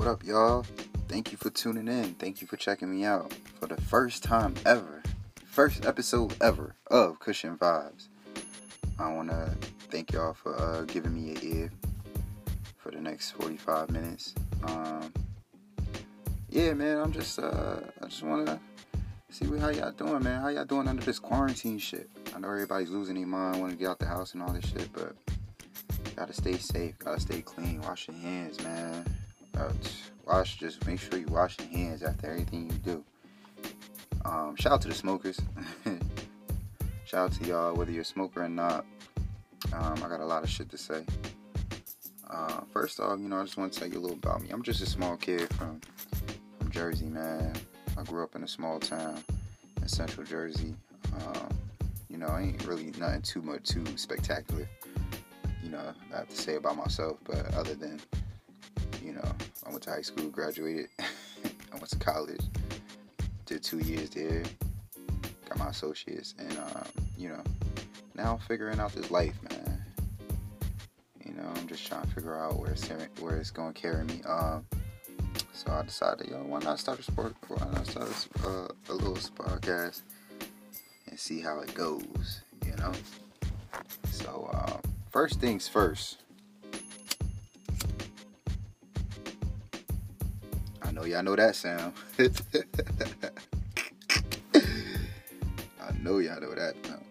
What up, y'all? Thank you for tuning in. Thank you for checking me out for the first time ever, first episode ever of Cushion Vibes. I want to thank y'all for uh, giving me an ear for the next 45 minutes. Um, yeah, man, I'm just, uh, I just want to see how y'all doing, man. How y'all doing under this quarantine shit? I know everybody's losing their mind, want to get out the house and all this shit, but gotta stay safe, gotta stay clean, wash your hands, man. Uh, wash, just make sure you wash your hands after everything you do. Um, shout out to the smokers. shout out to y'all, whether you're a smoker or not. Um, I got a lot of shit to say. Uh, first off, you know, I just want to tell you a little about me. I'm just a small kid from from Jersey, man. I grew up in a small town in Central Jersey. Um, you know, I ain't really nothing too much too spectacular. You know, I have to say about myself, but other than you know, I went to high school, graduated. I went to college, did two years there, got my associates, and um, you know, now I'm figuring out this life, man. You know, I'm just trying to figure out where it's where it's gonna carry me. Um, so I decided, yo, why not start a sport? Why not start a, uh, a little podcast and see how it goes? You know. So um, first things first. Know y'all know that sound. I know y'all know that sound.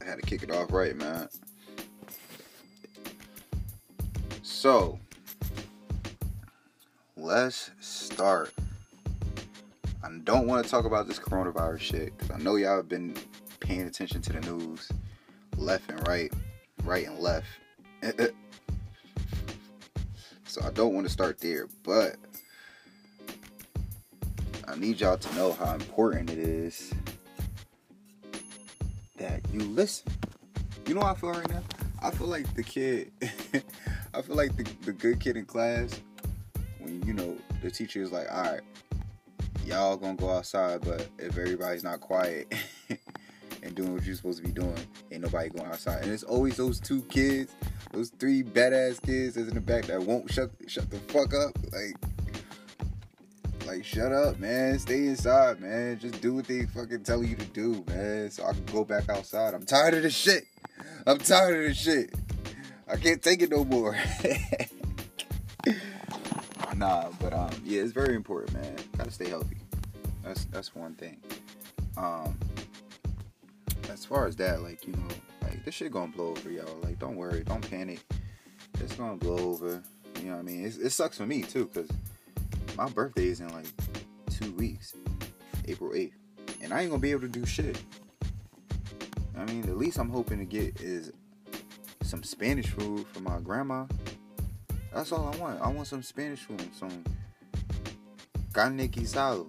I had to kick it off right, man. So, let's start. I don't want to talk about this coronavirus shit because I know y'all have been paying attention to the news left and right, right and left. so I don't want to start there, but I need y'all to know how important it is that you listen. You know how I feel right now? I feel like the kid, I feel like the, the good kid in class when, you know, the teacher is like, all right, y'all gonna go outside, but if everybody's not quiet and doing what you're supposed to be doing, ain't nobody going outside. And it's always those two kids, those three badass kids that's in the back that won't shut shut the fuck up. Like, like shut up, man. Stay inside, man. Just do what they fucking tell you to do, man. So I can go back outside. I'm tired of this shit. I'm tired of this shit. I can't take it no more. nah, but um, yeah, it's very important, man. Gotta stay healthy. That's that's one thing. Um, as far as that, like you know, like this shit gonna blow over, y'all. Like, don't worry, don't panic. It's gonna blow over. You know what I mean? It sucks for me too, cause my birthday is in like two weeks, April eighth, and I ain't gonna be able to do shit. I mean, the least I'm hoping to get is some Spanish food from my grandma. That's all I want. I want some Spanish food, some carne guisado,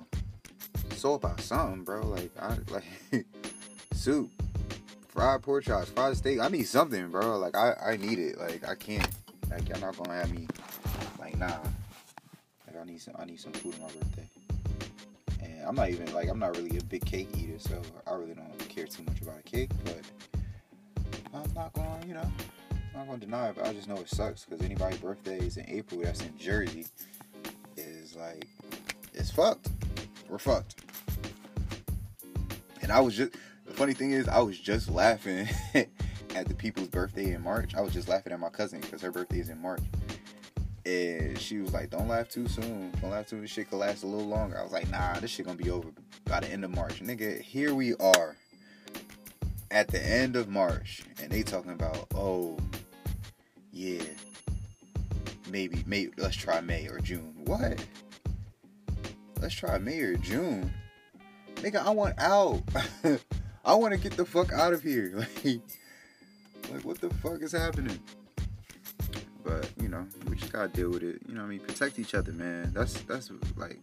sopa, something, bro. Like, I like soup, fried pork chops, fried steak. I need something, bro. Like, I I need it. Like, I can't. Like, y'all not gonna have me. Like, nah. Like, I need some. I need some food on my birthday. And I'm not even like I'm not really a big cake eater, so I really don't care too much about a cake. But I'm not gonna, you know. I'm not gonna deny it, but I just know it sucks because anybody's birthday is in April that's in Jersey is like it's fucked. We're fucked. And I was just the funny thing is I was just laughing at the people's birthday in March. I was just laughing at my cousin because her birthday is in March. And she was like, Don't laugh too soon. Don't laugh too this shit could last a little longer. I was like, nah, this shit gonna be over by the end of March. Nigga, here we are at the end of March and they talking about, oh, yeah, maybe, maybe let's try May or June. What? Let's try May or June. Nigga, I want out. I want to get the fuck out of here. Like, like what the fuck is happening? But you know, we just gotta deal with it. You know, what I mean, protect each other, man. That's that's like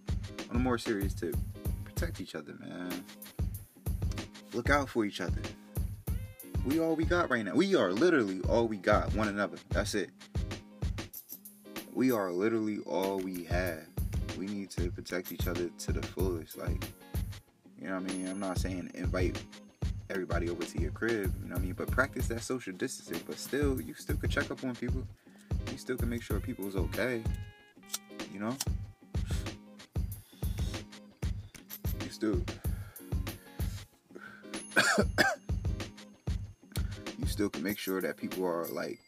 on a more serious tip. Protect each other, man. Look out for each other. We all we got right now. We are literally all we got. One another. That's it. We are literally all we have. We need to protect each other to the fullest. Like, you know what I mean? I'm not saying invite everybody over to your crib. You know what I mean? But practice that social distancing. But still, you still could check up on people. You still can make sure people is okay. You know? You still. you still can make sure that people are like,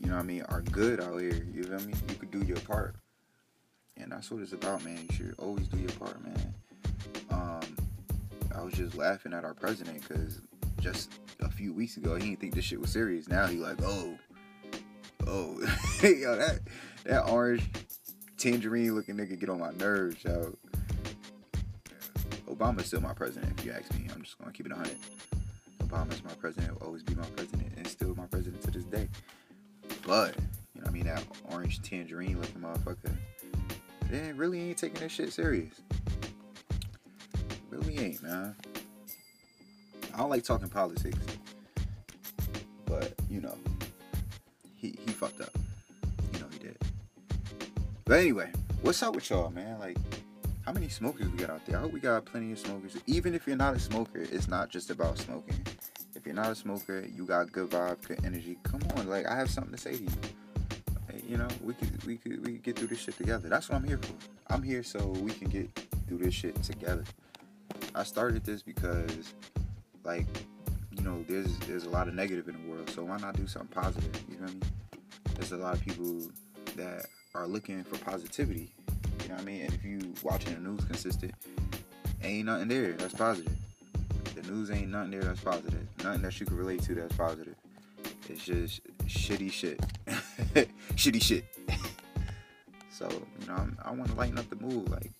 you know what I mean, are good out here. You know what I mean? You could do your part. And that's what it's about, man. You should always do your part, man. Um, I was just laughing at our president because just a few weeks ago he didn't think this shit was serious. Now he like, oh, oh, yo, that that orange tangerine looking nigga get on my nerves, yo. Obama's still my president, if you ask me. I'm just gonna keep it 100. Obama's my president, will always be my president, and still my president to this day. But, you know what I mean? That orange tangerine looking motherfucker, they really ain't taking this shit serious. Ain't, man. I don't like talking politics. But, you know, he, he fucked up. You know he did. But anyway, what's up with y'all, man? Like, how many smokers we got out there? I hope we got plenty of smokers. Even if you're not a smoker, it's not just about smoking. If you're not a smoker, you got good vibe, good energy. Come on, like I have something to say to you. you know, we could we could we could get through this shit together. That's what I'm here for. I'm here so we can get through this shit together. I started this because, like, you know, there's there's a lot of negative in the world. So why not do something positive? You know what I mean? There's a lot of people that are looking for positivity you know what I mean? And if you watching the news consistent, ain't nothing there that's positive. The news ain't nothing there that's positive. Nothing that you can relate to that's positive. It's just shitty shit. shitty shit. so, you know, I'm, i want to lighten up the mood. Like,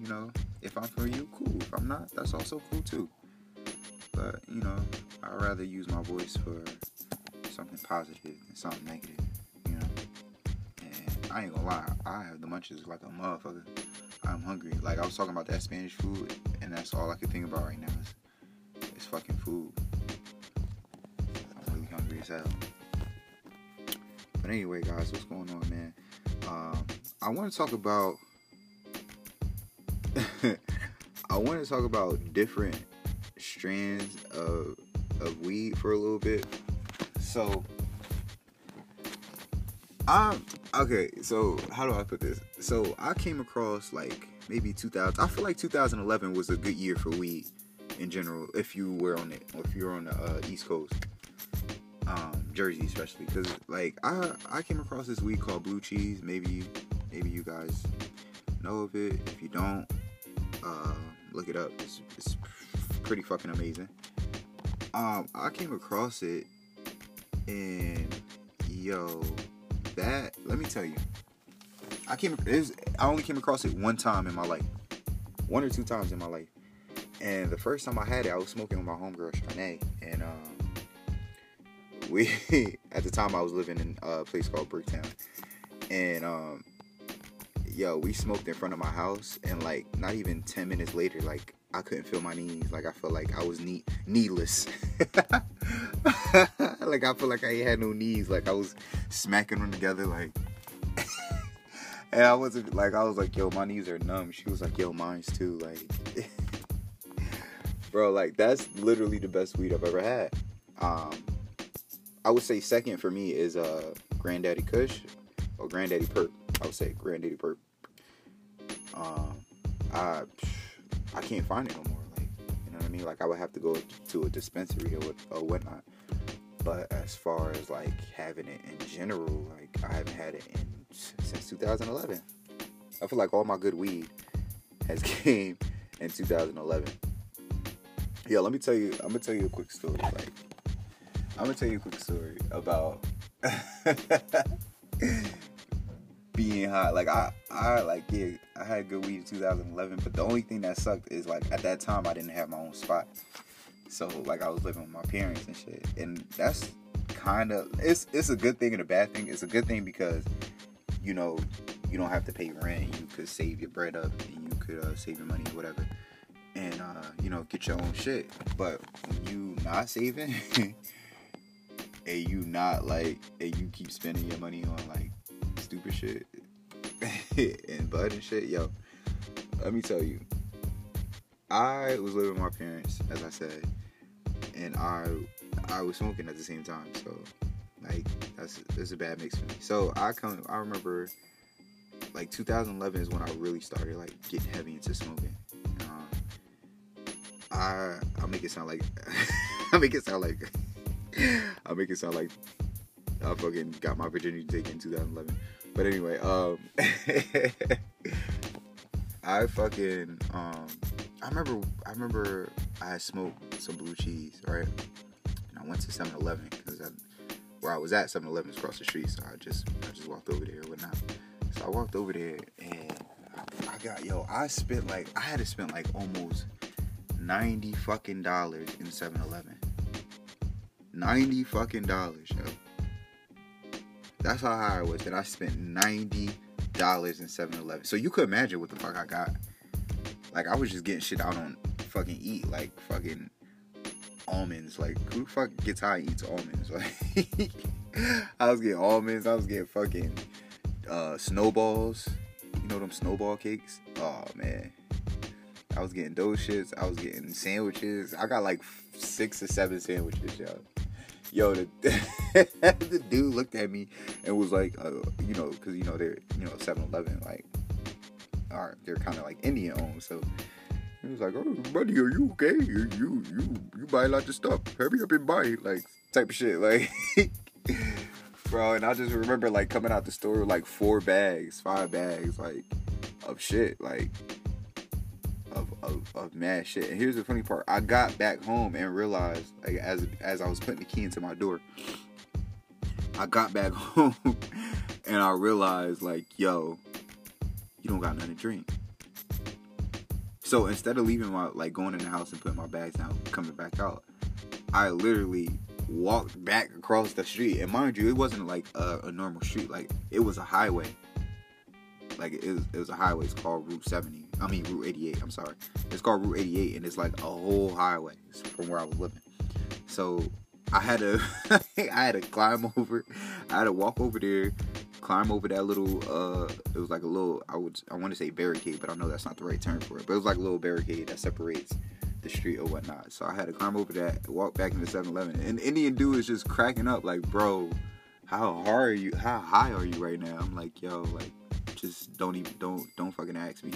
you know, if I'm for you, cool. If I'm not, that's also cool too. But, you know, I'd rather use my voice for something positive than something negative. You know. And I ain't gonna lie, I have the munchies like a motherfucker. I'm hungry. Like I was talking about that Spanish food, and that's all I can think about right now is, is fucking food. I'm really hungry as hell. But anyway, guys, what's going on, man? Um, I want to talk about. Want to talk about different strands of of weed for a little bit. So, I'm okay, so how do I put this? So I came across like maybe 2000. I feel like 2011 was a good year for weed in general. If you were on it, or if you're on the uh, East Coast, um, Jersey especially, because like I I came across this weed called Blue Cheese. Maybe maybe you guys know of it. If you don't, uh, look it up. It's, it's pretty fucking amazing. Um, I came across it and yo that let me tell you, I came. Was, I only came across it one time in my life, one or two times in my life. And the first time I had it, I was smoking with my homegirl Shanae, and um, we at the time I was living in a place called Bricktown, and um, yo, we smoked in front of my house, and like not even ten minutes later, like I couldn't feel my knees. Like I felt like I was knee kneeless. like I feel like I had no knees. Like I was smacking them together. Like, and I wasn't like I was like, yo, my knees are numb. She was like, yo, mine's too. Like, bro, like that's literally the best weed I've ever had. Um, I would say second for me is uh Granddaddy Kush or Granddaddy Purp. I would say Granddaddy Purp. Um, I I can't find it no more. Like, you know what I mean? Like, I would have to go to a dispensary or, or whatnot. But as far as like having it in general, like I haven't had it in since 2011. I feel like all my good weed has came in 2011. Yeah, let me tell you. I'm gonna tell you a quick story. Like, I'm gonna tell you a quick story about being high. Like I, I like yeah, I had good weed in 2011, but the only thing that sucked is like at that time I didn't have my own spot, so like I was living with my parents and shit, and that's kind of it's it's a good thing and a bad thing. It's a good thing because you know you don't have to pay rent. You could save your bread up and you could uh, save your money or whatever, and uh, you know get your own shit. But when you not saving. and you not like and you keep spending your money on like stupid shit and bud and shit, yo, let me tell you, I was living with my parents, as I said, and I I was smoking at the same time. So like that's that's a bad mix for me. So I come I remember like 2011 is when I really started like getting heavy into smoking. Um, I I'll make it sound like I make it sound like I'll make it sound like I fucking got my virginity taken in 2011. But anyway, um, I fucking um, I remember I remember I smoked some blue cheese, right? And I went to 7-Eleven because where I was at 7-Eleven is across the street, so I just I just walked over there or whatnot. So I walked over there and I got yo, I spent like I had to spend like almost 90 fucking dollars in 7-Eleven. 90 fucking dollars, yo. That's how high I was. That I spent 90 dollars in 7-Eleven. So you could imagine what the fuck I got. Like I was just getting shit out on fucking eat like fucking almonds. Like who the fuck gets high and eats almonds? Like I was getting almonds. I was getting fucking uh, snowballs. You know them snowball cakes? Oh man. I was getting those shits. I was getting sandwiches. I got like six or seven sandwiches, yo. Yo, the, the dude looked at me and was like, uh, you know, because you know they're you know 7-Eleven like, are they're kind of like Indian owned, so he was like, "Oh, buddy, are you okay? You you you you buy a lot of stuff. Hurry up and buy like type of shit, like." bro. And I just remember like coming out the store with like four bags, five bags, like of shit, like of, of, of mad shit. And here's the funny part: I got back home and realized, like as as I was putting the key into my door, I got back home and I realized, like, yo, you don't got nothing to drink. So instead of leaving my like going in the house and putting my bags down, coming back out, I literally walked back across the street. And mind you, it wasn't like a, a normal street. Like it was a highway. Like it was, it was a highway. It's called Route 70. I mean Route 88. I'm sorry. It's called Route 88, and it's like a whole highway from where I was living. So I had to I had to climb over. I had to walk over there, climb over that little uh it was like a little I would I want to say barricade, but I know that's not the right term for it. But it was like a little barricade that separates the street or whatnot. So I had to climb over that, walk back into 7-Eleven. And Indian dude is just cracking up, like, bro, how hard are you? How high are you right now? I'm like, yo, like, just don't even, don't, don't fucking ask me.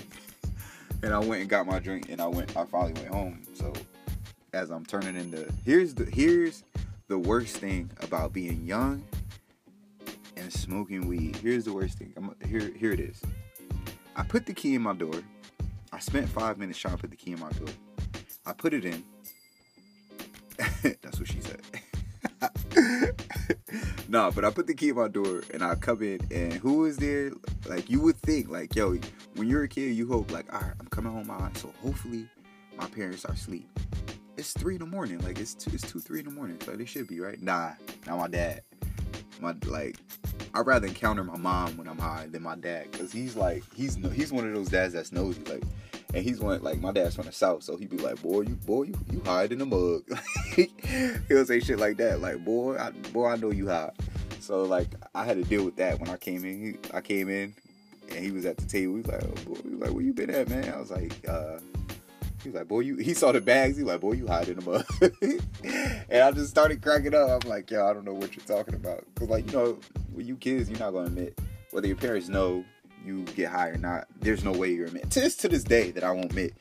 And I went and got my drink, and I went, I finally went home. So as I'm turning into, here's the, here's the worst thing about being young and smoking weed. Here's the worst thing. I'm, here, here it is. I put the key in my door. I spent five minutes trying to put the key in my door. I put it in. That's what she said. nah, but I put the key in my door and I come in and who is there? Like you would think, like, yo, when you're a kid, you hope like, all right, coming home, my so hopefully my parents are asleep. It's three in the morning, like it's two, it's two, three in the morning, so they should be right. Nah, not my dad. My like, I'd rather encounter my mom when I'm high than my dad, cause he's like, he's he's one of those dads that's nosy, like and he's one like my dad's from the south, so he'd be like, "Boy, you boy, you, you hide in the mug." He'll say shit like that, like, "Boy, I, boy, I know you hide." So like, I had to deal with that when I came in. I came in, and he was at the table. He was like, oh, boy, he was like, "Where you been at, man?" I was like, uh, he was like, "Boy, you." He saw the bags. He was like, "Boy, you hide them up. and I just started cracking up. I'm like, "Yo, I don't know what you're talking about," because like you know, when you kids, you're not gonna admit whether your parents know you get high or not, there's no way you're admit. To to this day that I won't admit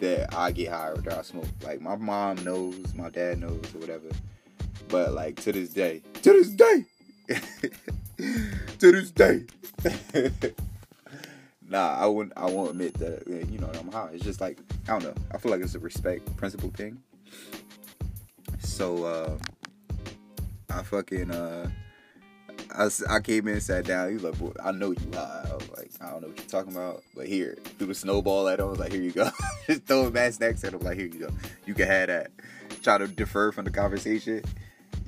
that I get high or that I smoke. Like my mom knows, my dad knows, or whatever. But like to this day, to this day, to this day. nah, I wouldn't. I won't admit that. You know, I'm high. It's just like I don't know. I feel like it's a respect principle thing. So uh, I fucking uh, I, I came in, sat down. He was like, Boy, I know you high. I was like, I don't know what you're talking about, but here, threw the snowball at him. I was like, here you go. Just throwing mad snacks at him. Like, here you go. You can have that. Try to defer from the conversation.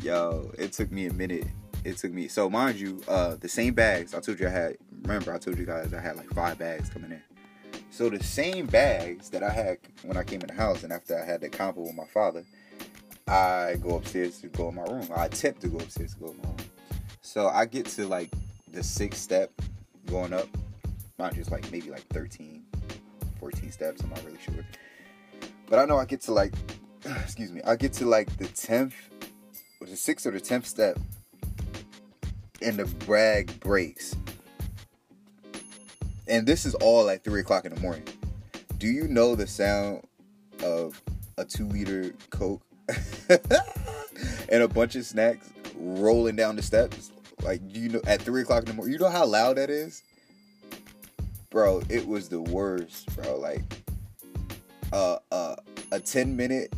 Yo, it took me a minute. It took me. So, mind you, uh, the same bags I told you I had. Remember, I told you guys I had like five bags coming in. So, the same bags that I had when I came in the house and after I had the convo with my father, I go upstairs to go in my room. I attempt to go upstairs to go in my room. So I get to like the sixth step going up. Not just like maybe like 13, 14 steps. I'm not really sure. But I know I get to like excuse me, I get to like the tenth, or the sixth or the tenth step, and the brag breaks. And this is all at three o'clock in the morning. Do you know the sound of a two liter Coke and a bunch of snacks rolling down the steps? Like, you know, at three o'clock in the morning, you know how loud that is? Bro, it was the worst, bro. Like, uh, uh, a 10 minute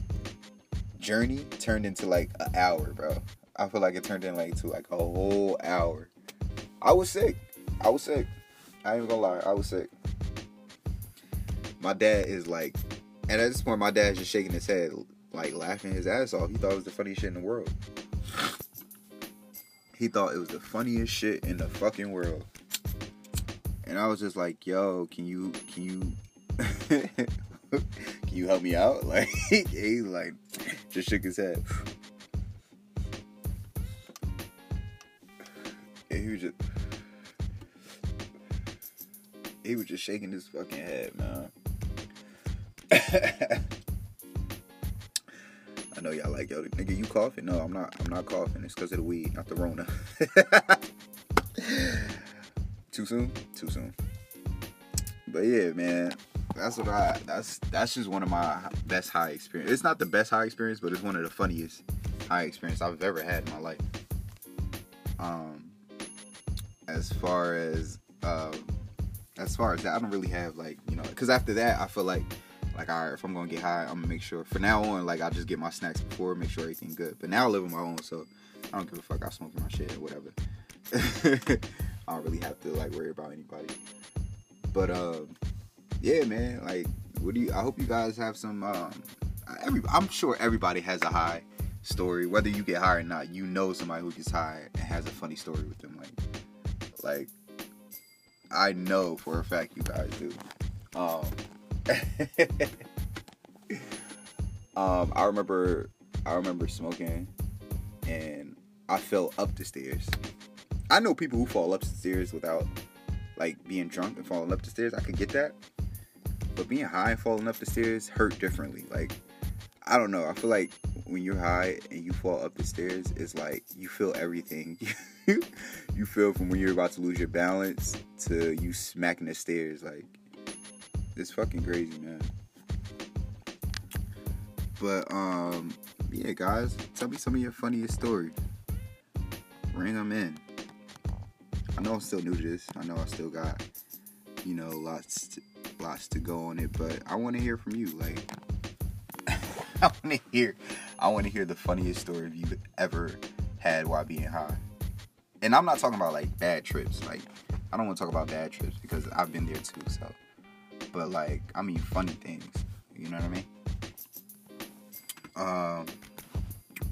journey turned into like an hour, bro. I feel like it turned in like to like a whole hour. I was sick. I was sick. I ain't gonna lie, I was sick. My dad is like, and at this point, my dad's just shaking his head, like laughing his ass off. He thought it was the funniest shit in the world. He thought it was the funniest shit in the fucking world. And I was just like, yo, can you, can you, can you help me out? Like, he like, just shook his head. Was just, he was just shaking his fucking head, man. I know y'all like yo, nigga. You coughing? No, I'm not. I'm not coughing. It's because of the weed, not the Rona. Too soon? Too soon. But yeah, man. That's what I. That's that's just one of my best high experience. It's not the best high experience, but it's one of the funniest high experience I've ever had in my life. Um, as far as um, as far as that, I don't really have like you know, because after that, I feel like like all right, if I'm gonna get high, I'm gonna make sure. For now on, like I just get my snacks before, make sure everything good. But now I live on my own, so I don't give a fuck. I smoke my shit or whatever. I don't really have to like worry about anybody. But um, yeah, man. Like, what do you? I hope you guys have some. Um, every I'm sure everybody has a high story, whether you get high or not. You know somebody who gets high and has a funny story with them. Like, like I know for a fact you guys do. Um, um, I remember, I remember smoking, and I fell up the stairs. I know people who fall up the stairs without like being drunk and falling up the stairs. I could get that, but being high and falling up the stairs hurt differently. Like, I don't know. I feel like when you're high and you fall up the stairs, it's like you feel everything. you feel from when you're about to lose your balance to you smacking the stairs. Like, it's fucking crazy, man. But um, yeah, guys, tell me some of your funniest stories. Ring them in. I know I'm still new to this. I know I still got, you know, lots, to, lots to go on it. But I want to hear from you. Like, I want to hear, I want to hear the funniest story you've ever had while being high. And I'm not talking about like bad trips. Like, I don't want to talk about bad trips because I've been there too. So but like I mean funny things. You know what I mean? Um,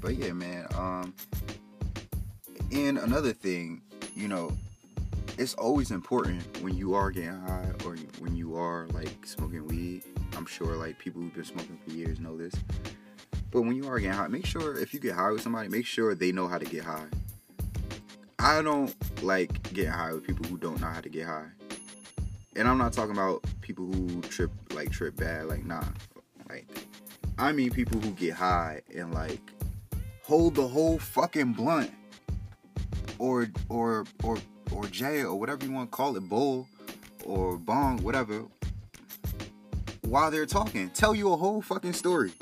but yeah, man. Um, and another thing, you know, it's always important when you are getting high or when you are like smoking weed. I'm sure like people who've been smoking for years know this. But when you are getting high, make sure if you get high with somebody, make sure they know how to get high. I don't like getting high with people who don't know how to get high and I'm not talking about people who trip like trip bad, like nah. Like I mean people who get high and like hold the whole fucking blunt or or or or J or whatever you want to call it, bowl or bong, whatever, while they're talking. Tell you a whole fucking story.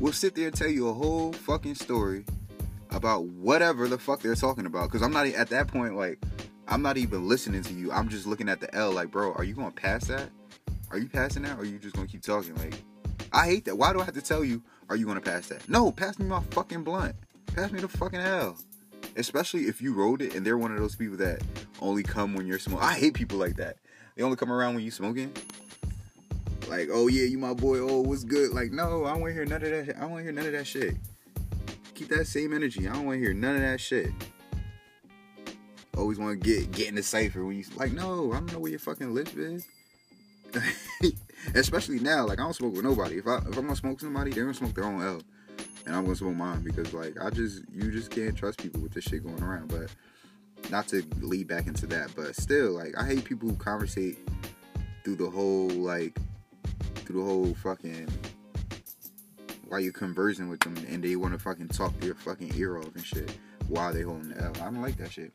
We'll sit there and tell you a whole fucking story about whatever the fuck they're talking about. Cause I'm not at that point like I'm not even listening to you. I'm just looking at the L like, bro, are you gonna pass that? Are you passing that or are you just gonna keep talking? Like, I hate that. Why do I have to tell you, are you gonna pass that? No, pass me my fucking blunt. Pass me the fucking L. Especially if you wrote it and they're one of those people that only come when you're smoking. I hate people like that. They only come around when you smoking. Like, oh yeah, you my boy. Oh, what's good? Like, no, I don't want to hear none of that. Shit. I don't want to hear none of that shit. Keep that same energy. I don't want to hear none of that shit always want to get get in the cipher when you like, no, I don't know where your fucking lips is. Especially now, like I don't smoke with nobody. If I if I'm gonna smoke somebody, they're gonna smoke their own L, and I'm gonna smoke mine because like I just you just can't trust people with this shit going around. But not to lead back into that, but still, like I hate people who conversate through the whole like through the whole fucking while you're conversing with them and they want to fucking talk your fucking ear off and shit while they holding the L. I don't like that shit.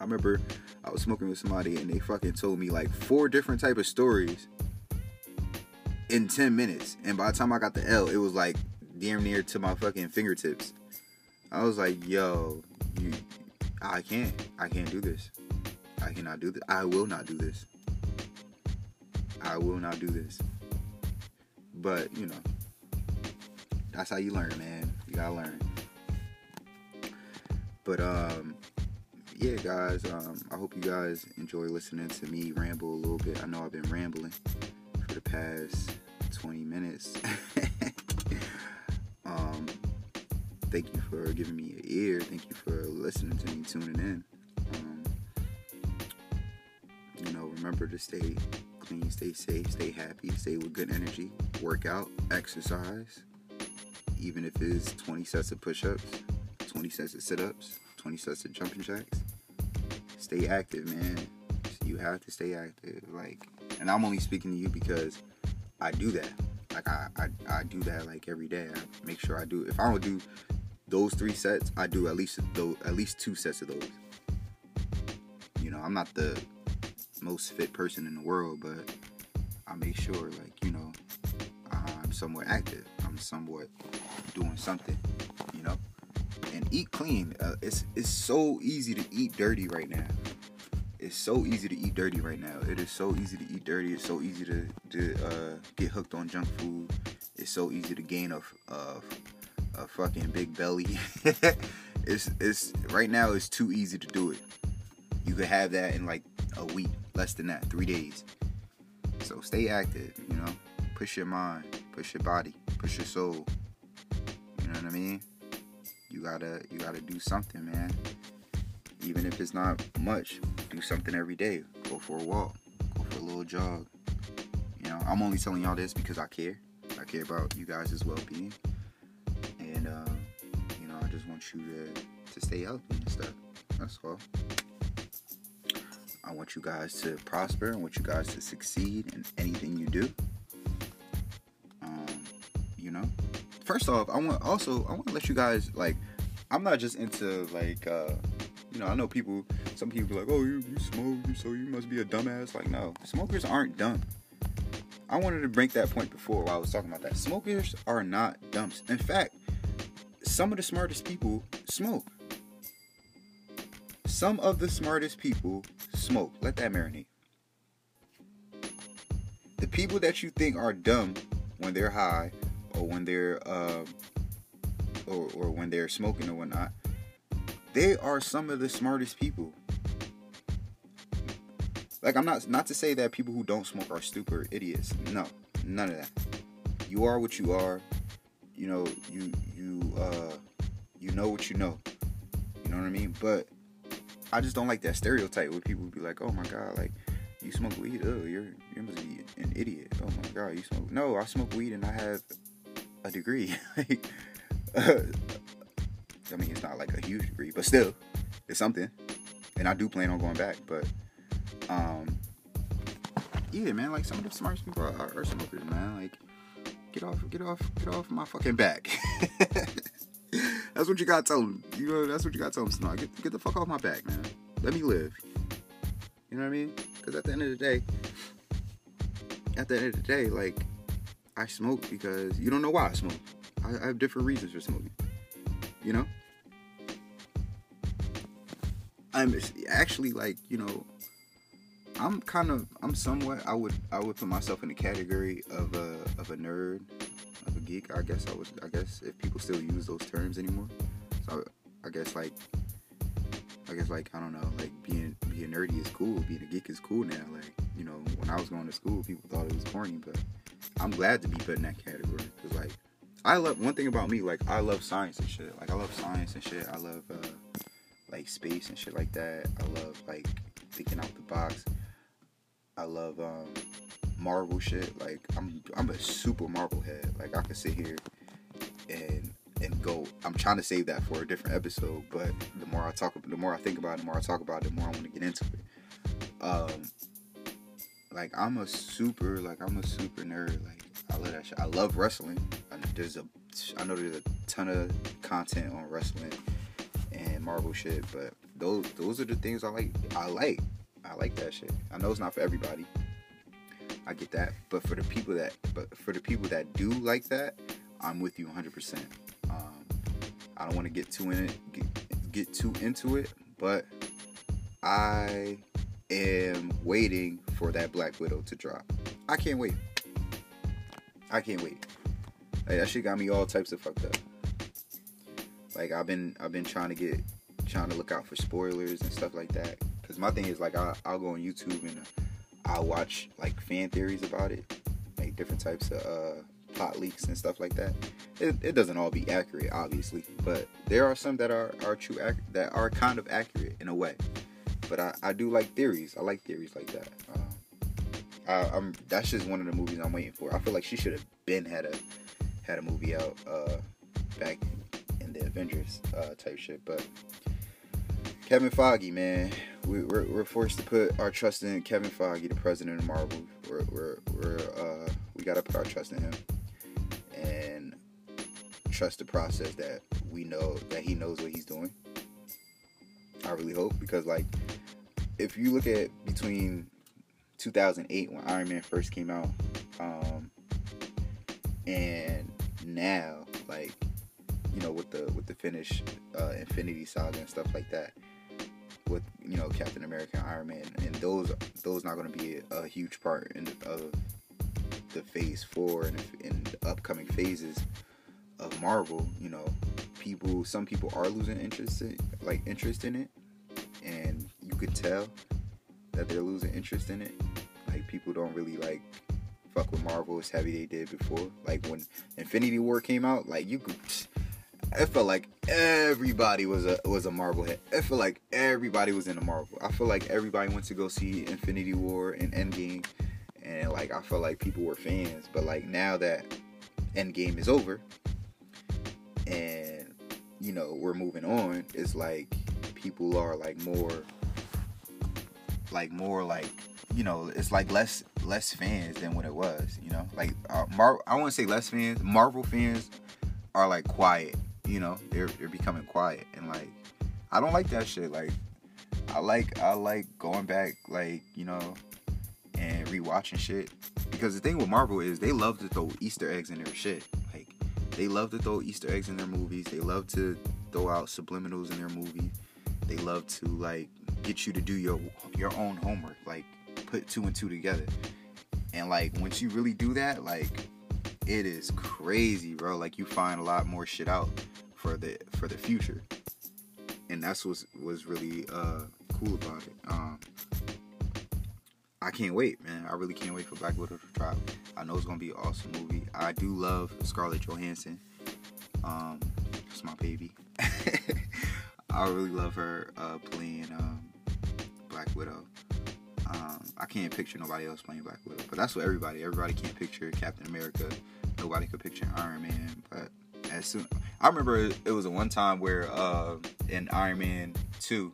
I remember I was smoking with somebody and they fucking told me like four different type of stories in 10 minutes. And by the time I got the L, it was like damn near to my fucking fingertips. I was like, yo, you, I can't. I can't do this. I cannot do this. I will not do this. I will not do this. But, you know, that's how you learn, man. You gotta learn. But um yeah guys, um I hope you guys enjoy listening to me ramble a little bit. I know I've been rambling for the past 20 minutes. um thank you for giving me an ear. Thank you for listening to me, tuning in. Um, you know, remember to stay clean, stay safe, stay happy, stay with good energy, work out, exercise, even if it's 20 sets of push ups, 20 sets of sit ups, 20 sets of jumping jacks. Stay active, man. You have to stay active. Like, and I'm only speaking to you because I do that. Like, I, I, I do that like every day. I make sure I do. If I don't do those three sets, I do at least those, at least two sets of those. You know, I'm not the most fit person in the world, but I make sure, like, you know, I'm somewhat active. I'm somewhat doing something, you know. And eat clean. Uh, it's it's so easy to eat dirty right now. It's so easy to eat dirty right now. It is so easy to eat dirty. It's so easy to to uh, get hooked on junk food. It's so easy to gain a, a, a fucking big belly. it's it's right now. It's too easy to do it. You could have that in like a week, less than that, three days. So stay active. You know, push your mind, push your body, push your soul. You know what I mean? You gotta you gotta do something, man. Even if it's not much, do something every day. Go for a walk. Go for a little jog. You know, I'm only telling y'all this because I care. I care about you guys' well-being, and uh, you know, I just want you to to stay healthy and stuff. That's all. I want you guys to prosper. I want you guys to succeed in anything you do. First off, I want also I want to let you guys like I'm not just into like uh, you know I know people some people like oh you you smoke so you must be a dumbass like no smokers aren't dumb. I wanted to break that point before while I was talking about that. Smokers are not dumb. In fact, some of the smartest people smoke. Some of the smartest people smoke. Let that marinate. The people that you think are dumb when they're high or when they're um, or, or when they're smoking or whatnot, they are some of the smartest people. Like I'm not not to say that people who don't smoke are stupid or idiots. No, none of that. You are what you are. You know, you you uh you know what you know. You know what I mean? But I just don't like that stereotype where people be like, "Oh my god, like you smoke weed? Oh, you're you must be an idiot. Oh my god, you smoke? No, I smoke weed and I have a degree. uh, I mean, it's not like a huge degree, but still, it's something. And I do plan on going back, but um, yeah, man. Like some of the smartest people are, are smokers, man. Like, get off, get off, get off my fucking back. that's what you gotta tell them. You know, that's what you gotta tell them. Snot. Get, get the fuck off my back, man. Let me live. You know what I mean? Because at the end of the day, at the end of the day, like, I smoke because you don't know why I smoke. I, I have different reasons for smoking. You know? I'm actually like, you know, I'm kind of, I'm somewhat, I would, I would put myself in the category of a, of a nerd, of a geek. I guess I was, I guess if people still use those terms anymore. So I guess like, I guess like I don't know, like being being nerdy is cool, being a geek is cool now. Like you know, when I was going to school, people thought it was corny, but I'm glad to be put in that category because like I love one thing about me, like I love science and shit. Like I love science and shit. I love uh, like space and shit like that. I love like thinking out the box. I love um, Marvel shit. Like I'm I'm a super Marvel head. Like I could sit here and and go. I'm trying to save that for a different episode, but the more I talk, the more I think about it, the more I talk about it, the more I want to get into it. Um, like I'm a super, like I'm a super nerd. Like I love that shit. I love wrestling. There's a, I know there's a ton of content on wrestling and Marvel shit, but those those are the things I like. I like. I like that shit. I know it's not for everybody. I get that, but for the people that, but for the people that do like that, I'm with you 100%. Um, I don't want to get too in it, get, get too into it, but I am waiting for that Black Widow to drop. I can't wait. I can't wait. Like, that shit got me all types of fucked up. Like I've been I've been trying to get trying to look out for spoilers and stuff like that. Cause my thing is like I, I'll go on YouTube and I'll watch like fan theories about it, like different types of uh, plot leaks and stuff like that. It, it doesn't all be accurate, obviously, but there are some that are are true ac- that are kind of accurate in a way. But I, I do like theories. I like theories like that. Um, I, am that's just one of the movies I'm waiting for. I feel like she should have been had a had a movie out uh, back in the Avengers uh, type shit, but Kevin Feige, man, we, are we're, we're forced to put our trust in Kevin Feige, the president of Marvel. We're, we're, we're uh, we gotta put our trust in him and trust the process that we know that he knows what he's doing. I really hope because like if you look at between 2008 when Iron Man first came out um, and now like you know with the with the finish uh, Infinity Saga and stuff like that with you know Captain America and Iron Man, and those those not going to be a, a, huge part in of the Phase Four and in the upcoming phases of Marvel. You know, people some people are losing interest in, like interest in it, could tell that they're losing interest in it. Like people don't really like fuck with Marvel as heavy they did before. Like when Infinity War came out, like you could I felt like everybody was a was a Marvel hit. I feel like everybody was in a Marvel. I feel like everybody went to go see Infinity War and Endgame, and like I felt like people were fans. But like now that Endgame is over, and you know we're moving on, it's like people are like more, like more like you know it's like less less fans than what it was. You know, like uh, I want to say less fans. Marvel fans are like quiet you know, they're they're becoming quiet and like I don't like that shit. Like I like I like going back like, you know, and rewatching shit. Because the thing with Marvel is they love to throw Easter eggs in their shit. Like they love to throw Easter eggs in their movies. They love to throw out subliminals in their movies. They love to like get you to do your your own homework, like put two and two together. And like once you really do that, like it is crazy, bro. Like you find a lot more shit out for the for the future, and that's what was really uh, cool about it. Um, I can't wait, man. I really can't wait for Black Widow to drop. I know it's gonna be an awesome movie. I do love Scarlett Johansson. Um, it's my baby. I really love her uh, playing um, Black Widow. Um, I can't picture nobody else playing Black Widow, but that's what everybody. Everybody can't picture Captain America. Nobody could picture Iron Man. But as soon, I remember it was a one time where uh, in Iron Man two,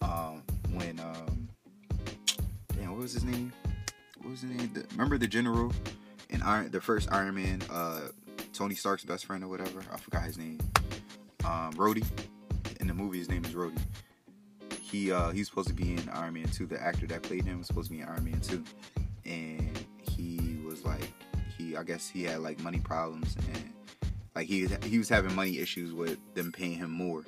um, when um, damn, what was his name? What was his name? The, remember the general in Iron, the first Iron Man, uh, Tony Stark's best friend or whatever. I forgot his name. Um, Rhodey. In the movie, his name is Rhodey he uh he's supposed to be in Iron Man 2. The actor that played him was supposed to be in Iron Man 2. And he was like he I guess he had like money problems and like he he was having money issues with them paying him more.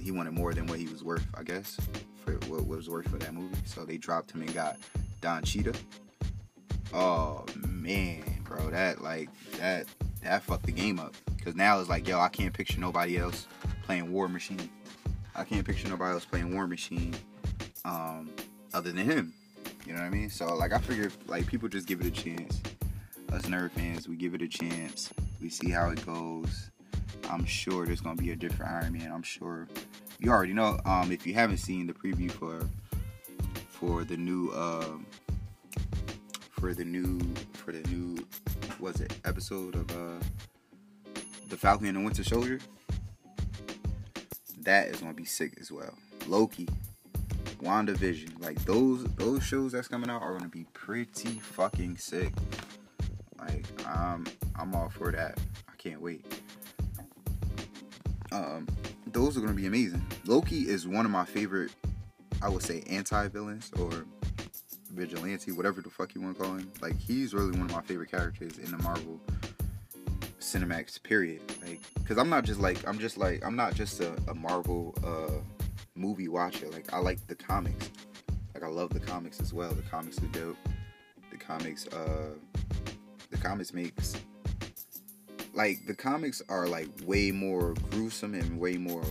He wanted more than what he was worth, I guess, for what was worth for that movie. So they dropped him and got Don Cheadle. Oh man, bro, that like that that fucked the game up. Cause now it's like, yo, I can't picture nobody else playing War Machine. I can't picture nobody else playing War Machine um, other than him. You know what I mean? So like I figure like people just give it a chance. Us nerd fans, we give it a chance. We see how it goes. I'm sure there's gonna be a different Iron Man. I'm sure you already know. Um, if you haven't seen the preview for for the new um, for the new for the new was it episode of uh, the Falcon and the Winter Soldier, that is gonna be sick as well. Loki, WandaVision, like those those shows that's coming out are gonna be pretty fucking sick. Like I'm I'm all for that. I can't wait. Um, those are gonna be amazing. Loki is one of my favorite. I would say anti-villains or vigilante, whatever the fuck you want to call him. Like he's really one of my favorite characters in the Marvel Cinemax period. Like, cause I'm not just like I'm just like I'm not just a, a Marvel uh, movie watcher. Like I like the comics. Like I love the comics as well. The comics are dope. The comics, uh, the comics makes like the comics are like way more gruesome and way more.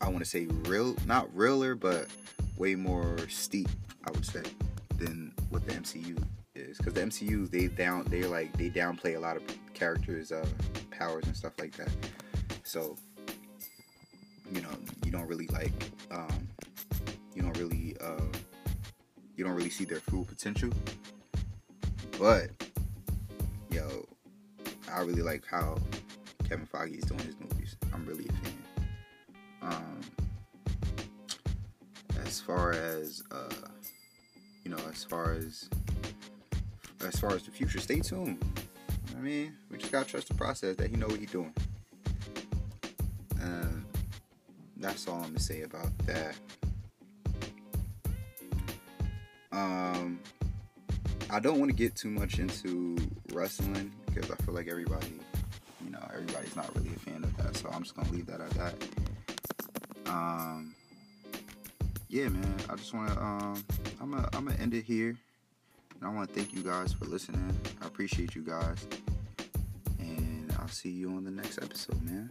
I want to say real, not realer, but way more steep. I would say than what the MCU is, because the MCU they down they like they downplay a lot of characters' uh, powers and stuff like that. So you know you don't really like um, you don't really uh, you don't really see their full potential. But yo, I really like how Kevin Feige is doing his movies. I'm really a fan. Um, as far as uh, you know, as far as as far as the future, stay tuned. I mean, we just gotta trust the process that he know what he's doing. And that's all I'm gonna say about that. Um, I don't want to get too much into wrestling because I feel like everybody, you know, everybody's not really a fan of that. So I'm just gonna leave that at that. Um, yeah, man. I just want to. Um, I'm gonna I'm gonna end it here. And I want to thank you guys for listening. I appreciate you guys. And I'll see you on the next episode, man.